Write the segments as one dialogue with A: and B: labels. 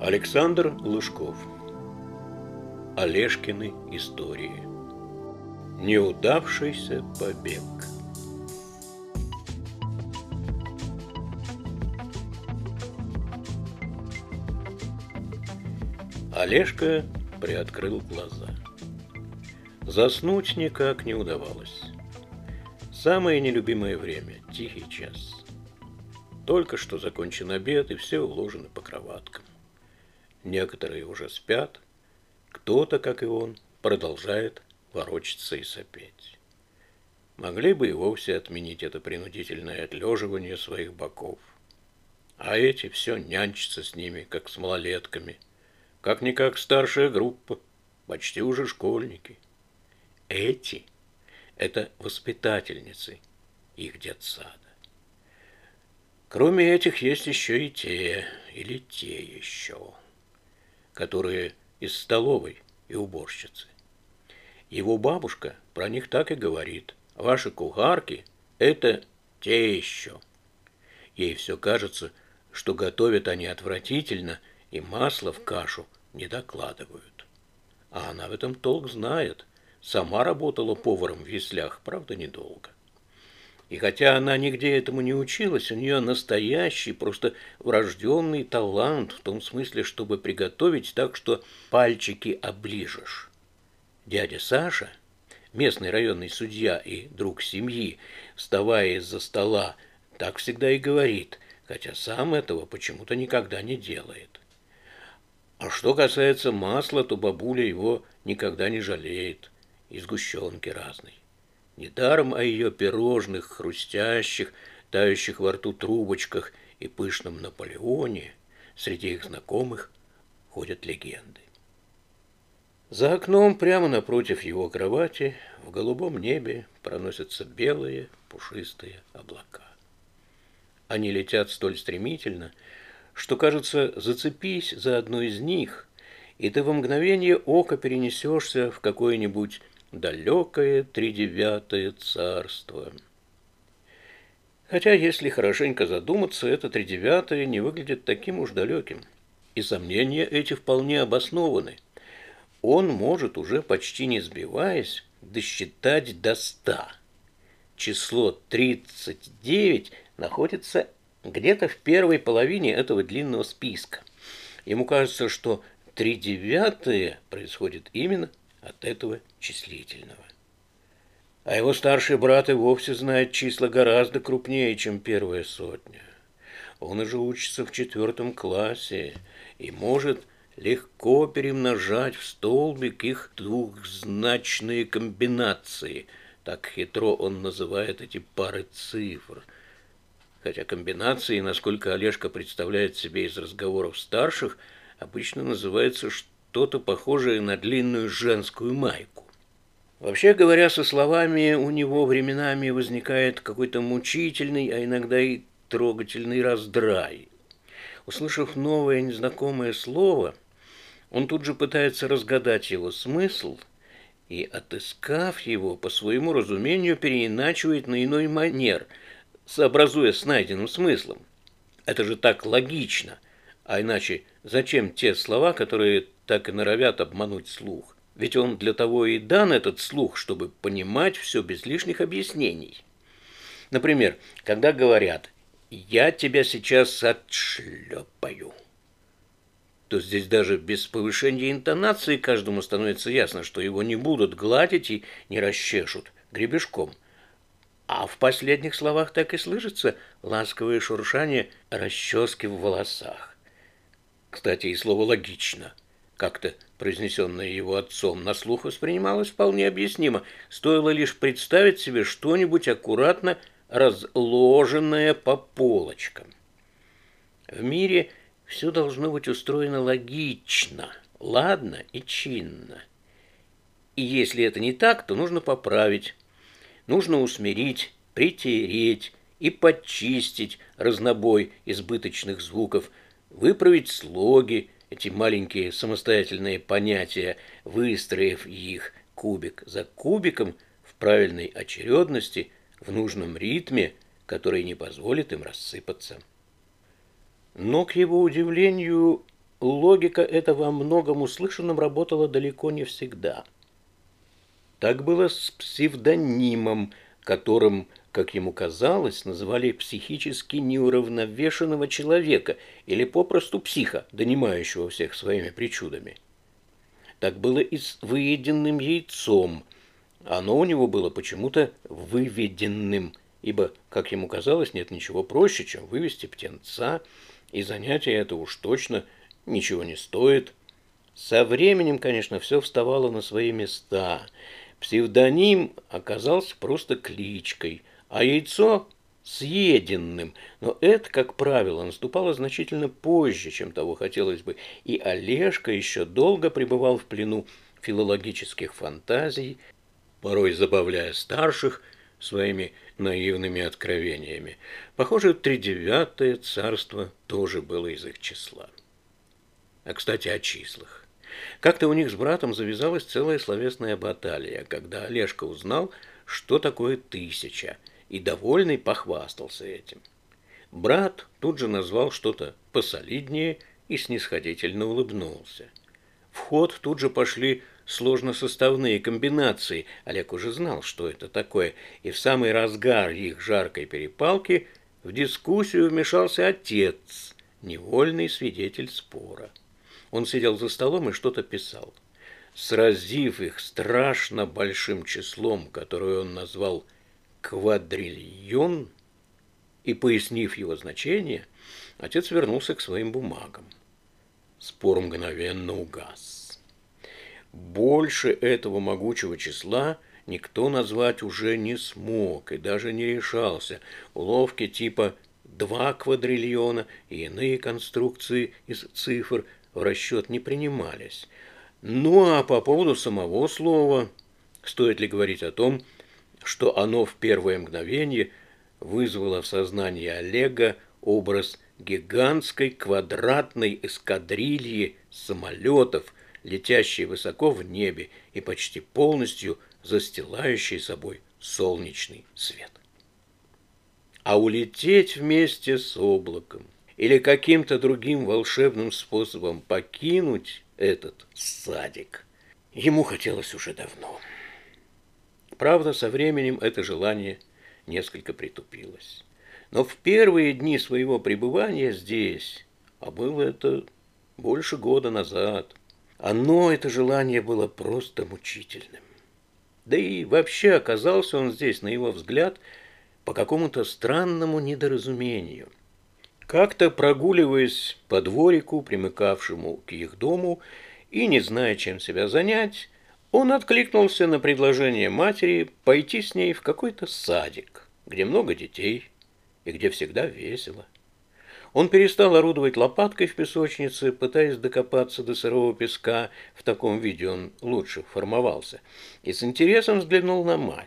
A: Александр Лужков Олешкины истории Неудавшийся побег Олежка приоткрыл глаза. Заснуть никак не удавалось. Самое нелюбимое время – тихий час. Только что закончен обед, и все уложены по кроваткам. Некоторые уже спят, кто-то, как и он, продолжает ворочаться и сопеть. Могли бы и вовсе отменить это принудительное отлеживание своих боков. А эти все нянчатся с ними, как с малолетками. Как-никак старшая группа, почти уже школьники. Эти – это воспитательницы их детсада. Кроме этих есть еще и те, или те еще, которые из столовой и уборщицы. Его бабушка про них так и говорит. Ваши кухарки – это те еще. Ей все кажется, что готовят они отвратительно и масло в кашу не докладывают. А она в этом толк знает. Сама работала поваром в яслях, правда, недолго. И хотя она нигде этому не училась, у нее настоящий, просто врожденный талант в том смысле, чтобы приготовить так, что пальчики оближешь. Дядя Саша, местный районный судья и друг семьи, вставая из-за стола, так всегда и говорит, хотя сам этого почему-то никогда не делает. А что касается масла, то бабуля его никогда не жалеет, и сгущенки разной. Недаром о ее пирожных, хрустящих, тающих во рту трубочках и пышном Наполеоне среди их знакомых ходят легенды. За окном, прямо напротив его кровати, в голубом небе проносятся белые пушистые облака. Они летят столь стремительно, что, кажется, зацепись за одну из них, и ты во мгновение ока перенесешься в какое-нибудь далекое тридевятое царство. Хотя, если хорошенько задуматься, это тридевятое не выглядит таким уж далеким. И сомнения эти вполне обоснованы. Он может, уже почти не сбиваясь, досчитать до ста. Число 39 находится где-то в первой половине этого длинного списка. Ему кажется, что три девятые происходит именно от этого числительного. А его старший брат и вовсе знает числа гораздо крупнее, чем первая сотня. Он уже учится в четвертом классе и может легко перемножать в столбик их двухзначные комбинации. Так хитро он называет эти пары цифр. Хотя комбинации, насколько Олежка представляет себе из разговоров старших, обычно называется что-то похожее на длинную женскую майку. Вообще говоря, со словами у него временами возникает какой-то мучительный, а иногда и трогательный раздрай. Услышав новое незнакомое слово, он тут же пытается разгадать его смысл и, отыскав его, по своему разумению переиначивает на иной манер, сообразуя с найденным смыслом. Это же так логично, а иначе зачем те слова, которые так и норовят обмануть слух. Ведь он для того и дан этот слух, чтобы понимать все без лишних объяснений. Например, когда говорят «я тебя сейчас отшлепаю», то здесь даже без повышения интонации каждому становится ясно, что его не будут гладить и не расчешут гребешком. А в последних словах так и слышится ласковое шуршание расчески в волосах. Кстати, и слово «логично» – как-то произнесенное его отцом, на слух воспринималось вполне объяснимо. Стоило лишь представить себе что-нибудь аккуратно разложенное по полочкам. В мире все должно быть устроено логично, ладно и чинно. И если это не так, то нужно поправить. Нужно усмирить, притереть и подчистить разнобой избыточных звуков, выправить слоги, эти маленькие самостоятельные понятия, выстроив их кубик за кубиком в правильной очередности, в нужном ритме, который не позволит им рассыпаться. Но, к его удивлению, логика эта во многом услышанном работала далеко не всегда. Так было с псевдонимом, которым, как ему казалось, называли психически неуравновешенного человека или попросту психа, донимающего всех своими причудами. Так было и с выеденным яйцом. Оно у него было почему-то выведенным, ибо, как ему казалось, нет ничего проще, чем вывести птенца, и занятие это уж точно ничего не стоит. Со временем, конечно, все вставало на свои места. Псевдоним оказался просто кличкой, а яйцо съеденным, но это, как правило, наступало значительно позже, чем того хотелось бы, и Олежка еще долго пребывал в плену филологических фантазий, порой забавляя старших своими наивными откровениями. Похоже, тридевятое царство тоже было из их числа. А, кстати, о числах. Как-то у них с братом завязалась целая словесная баталия, когда Олежка узнал, что такое тысяча – и довольный похвастался этим. Брат тут же назвал что-то посолиднее и снисходительно улыбнулся. В ход тут же пошли сложносоставные комбинации. Олег уже знал, что это такое, и в самый разгар их жаркой перепалки в дискуссию вмешался отец, невольный свидетель спора. Он сидел за столом и что-то писал. Сразив их страшно большим числом, которое он назвал квадрильон, и, пояснив его значение, отец вернулся к своим бумагам. Спор мгновенно угас. Больше этого могучего числа никто назвать уже не смог и даже не решался. Уловки типа два квадриллиона и иные конструкции из цифр в расчет не принимались. Ну а по поводу самого слова, стоит ли говорить о том, что оно в первое мгновение вызвало в сознании Олега образ гигантской квадратной эскадрильи самолетов, летящей высоко в небе и почти полностью застилающей собой солнечный свет. А улететь вместе с облаком или каким-то другим волшебным способом покинуть этот садик ему хотелось уже давно. Правда, со временем это желание несколько притупилось. Но в первые дни своего пребывания здесь, а было это больше года назад, оно, это желание, было просто мучительным. Да и вообще оказался он здесь, на его взгляд, по какому-то странному недоразумению. Как-то прогуливаясь по дворику, примыкавшему к их дому, и не зная, чем себя занять, он откликнулся на предложение матери пойти с ней в какой-то садик, где много детей и где всегда весело. Он перестал орудовать лопаткой в песочнице, пытаясь докопаться до сырого песка, в таком виде он лучше формовался, и с интересом взглянул на мать.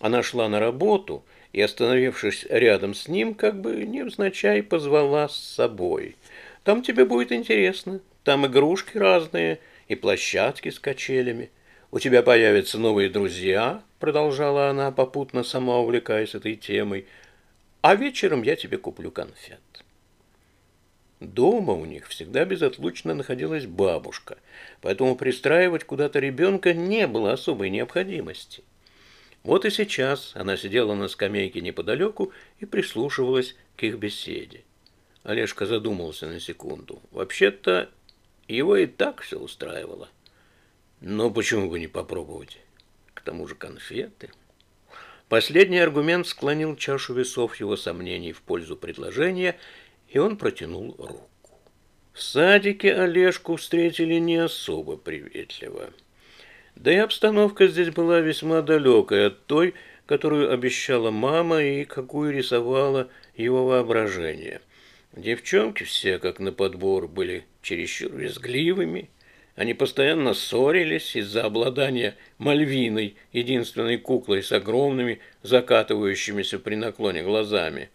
A: Она шла на работу и, остановившись рядом с ним, как бы невзначай позвала с собой. «Там тебе будет интересно, там игрушки разные, и площадки с качелями. У тебя появятся новые друзья, продолжала она, попутно сама увлекаясь этой темой, а вечером я тебе куплю конфет. Дома у них всегда безотлучно находилась бабушка, поэтому пристраивать куда-то ребенка не было особой необходимости. Вот и сейчас она сидела на скамейке неподалеку и прислушивалась к их беседе. Олежка задумался на секунду. Вообще-то его и так все устраивало. Но почему бы не попробовать? К тому же конфеты. Последний аргумент склонил чашу весов его сомнений в пользу предложения, и он протянул руку. В садике Олежку встретили не особо приветливо. Да и обстановка здесь была весьма далекой от той, которую обещала мама и какую рисовала его воображение. Девчонки все, как на подбор, были чересчур визгливыми. Они постоянно ссорились из-за обладания Мальвиной, единственной куклой с огромными, закатывающимися при наклоне глазами.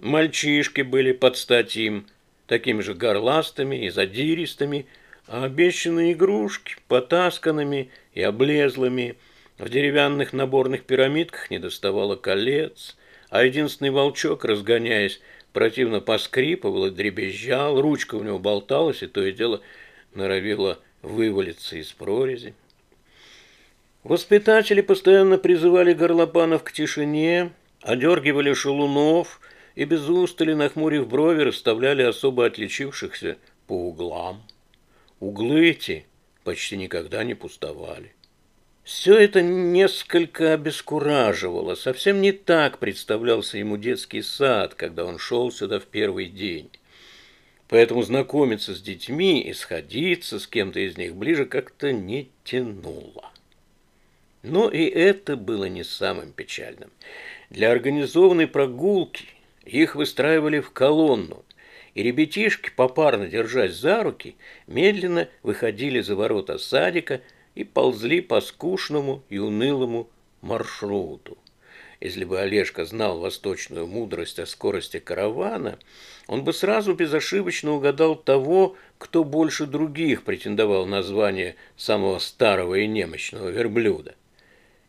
A: Мальчишки были под стать им, такими же горластыми и задиристыми, а обещанные игрушки потасканными и облезлыми. В деревянных наборных пирамидках не доставало колец, а единственный волчок, разгоняясь, противно поскрипывал и дребезжал, ручка у него болталась, и то и дело норовила вывалиться из прорези. Воспитатели постоянно призывали горлопанов к тишине, одергивали шалунов и без устали, нахмурив брови, расставляли особо отличившихся по углам. Углы эти почти никогда не пустовали. Все это несколько обескураживало. Совсем не так представлялся ему детский сад, когда он шел сюда в первый день. Поэтому знакомиться с детьми и сходиться с кем-то из них ближе как-то не тянуло. Но и это было не самым печальным. Для организованной прогулки их выстраивали в колонну, и ребятишки, попарно держась за руки, медленно выходили за ворота садика и ползли по скучному и унылому маршруту. Если бы Олежка знал восточную мудрость о скорости каравана, он бы сразу безошибочно угадал того, кто больше других претендовал на звание самого старого и немощного верблюда.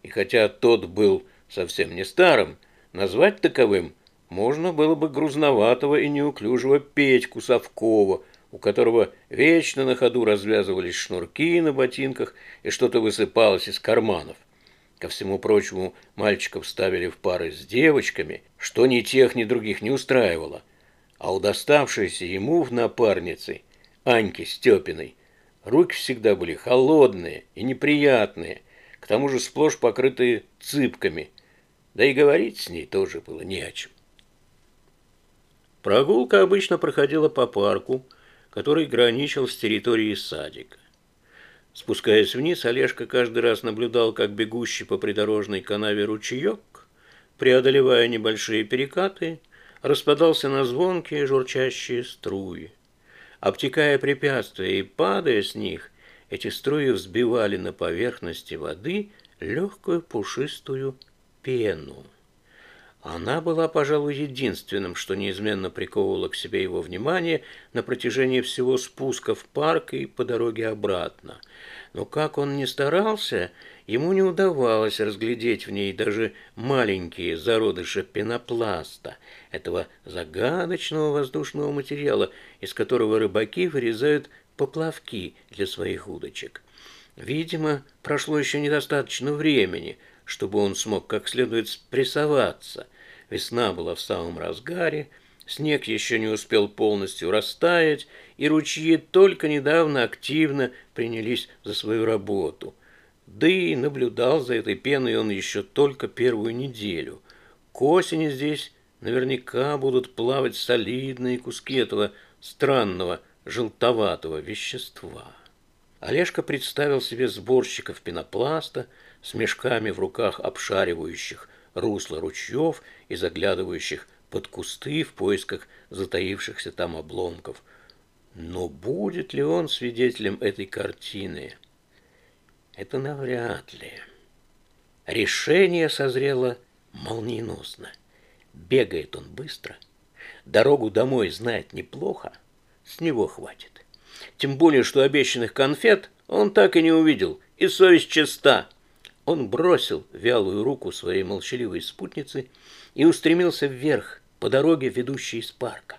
A: И хотя тот был совсем не старым, назвать таковым можно было бы грузноватого и неуклюжего Петьку Совкова, у которого вечно на ходу развязывались шнурки на ботинках и что-то высыпалось из карманов. Ко всему прочему, мальчиков ставили в пары с девочками, что ни тех, ни других не устраивало. А у доставшейся ему в напарнице, Аньки Степиной, руки всегда были холодные и неприятные, к тому же сплошь покрытые цыпками, да и говорить с ней тоже было не о чем. Прогулка обычно проходила по парку, который граничил с территорией садика. Спускаясь вниз, Олежка каждый раз наблюдал, как бегущий по придорожной канаве ручеек, преодолевая небольшие перекаты, распадался на звонкие журчащие струи. Обтекая препятствия и падая с них, эти струи взбивали на поверхности воды легкую пушистую пену. Она была, пожалуй, единственным, что неизменно приковывало к себе его внимание на протяжении всего спуска в парк и по дороге обратно. Но как он ни старался, ему не удавалось разглядеть в ней даже маленькие зародыши пенопласта, этого загадочного воздушного материала, из которого рыбаки вырезают поплавки для своих удочек. Видимо, прошло еще недостаточно времени – чтобы он смог как следует спрессоваться. Весна была в самом разгаре, снег еще не успел полностью растаять, и ручьи только недавно активно принялись за свою работу. Да и наблюдал за этой пеной он еще только первую неделю. К осени здесь наверняка будут плавать солидные куски этого странного желтоватого вещества. Олежка представил себе сборщиков пенопласта, с мешками в руках обшаривающих русло ручьев и заглядывающих под кусты в поисках затаившихся там обломков. Но будет ли он свидетелем этой картины? Это навряд ли. Решение созрело молниеносно. Бегает он быстро, дорогу домой знает неплохо, с него хватит. Тем более, что обещанных конфет он так и не увидел, и совесть чиста. Он бросил вялую руку своей молчаливой спутницы и устремился вверх по дороге, ведущей из парка.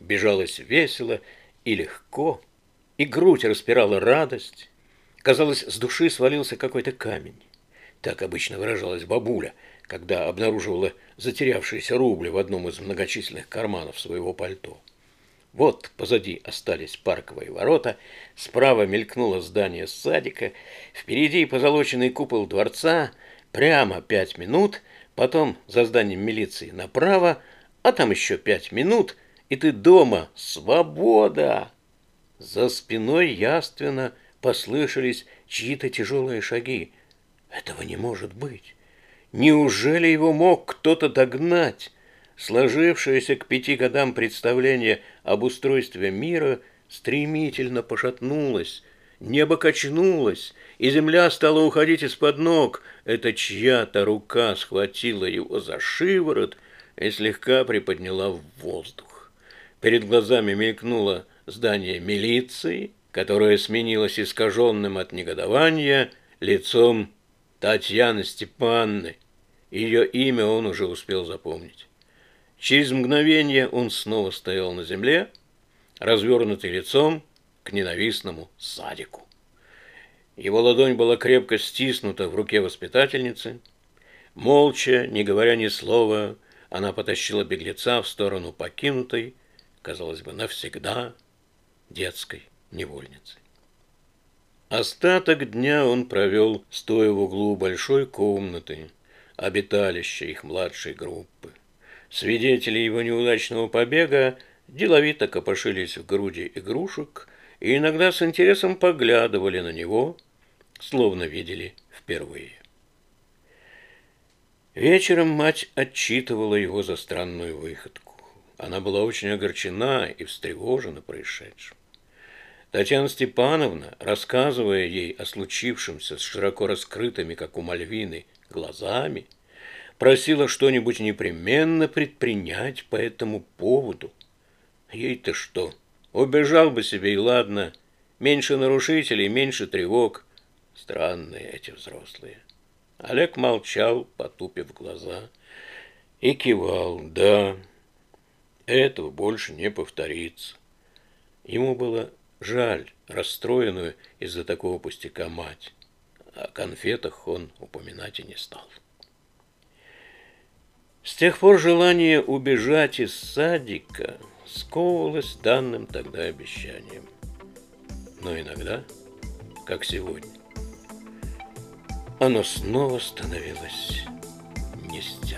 A: Бежалось весело и легко, и грудь распирала радость. Казалось, с души свалился какой-то камень. Так обычно выражалась бабуля, когда обнаруживала затерявшиеся рубли в одном из многочисленных карманов своего пальто. Вот позади остались парковые ворота, справа мелькнуло здание садика, впереди позолоченный купол дворца, прямо пять минут, потом за зданием милиции направо, а там еще пять минут, и ты дома. Свобода! За спиной яственно послышались чьи-то тяжелые шаги. Этого не может быть. Неужели его мог кто-то догнать? Сложившееся к пяти годам представление об устройстве мира стремительно пошатнулось, небо качнулось, и земля стала уходить из-под ног. Это чья-то рука схватила его за шиворот и слегка приподняла в воздух. Перед глазами мелькнуло здание милиции, которое сменилось искаженным от негодования лицом Татьяны Степанны. Ее имя он уже успел запомнить. Через мгновение он снова стоял на земле, развернутый лицом к ненавистному садику. Его ладонь была крепко стиснута в руке воспитательницы. Молча, не говоря ни слова, она потащила беглеца в сторону покинутой, казалось бы, навсегда детской невольницы. Остаток дня он провел, стоя в углу большой комнаты, обиталища их младшей группы. Свидетели его неудачного побега деловито копошились в груди игрушек и иногда с интересом поглядывали на него, словно видели впервые. Вечером мать отчитывала его за странную выходку. Она была очень огорчена и встревожена происшедшим. Татьяна Степановна, рассказывая ей о случившемся с широко раскрытыми, как у Мальвины, глазами, просила что-нибудь непременно предпринять по этому поводу. Ей-то что? Убежал бы себе и ладно. Меньше нарушителей, меньше тревог. Странные эти взрослые. Олег молчал, потупив глаза, и кивал. Да, этого больше не повторится. Ему было жаль расстроенную из-за такого пустяка мать. О конфетах он упоминать и не стал. С тех пор желание убежать из садика сковывалось данным тогда обещанием. Но иногда, как сегодня, оно снова становилось нестерпимым.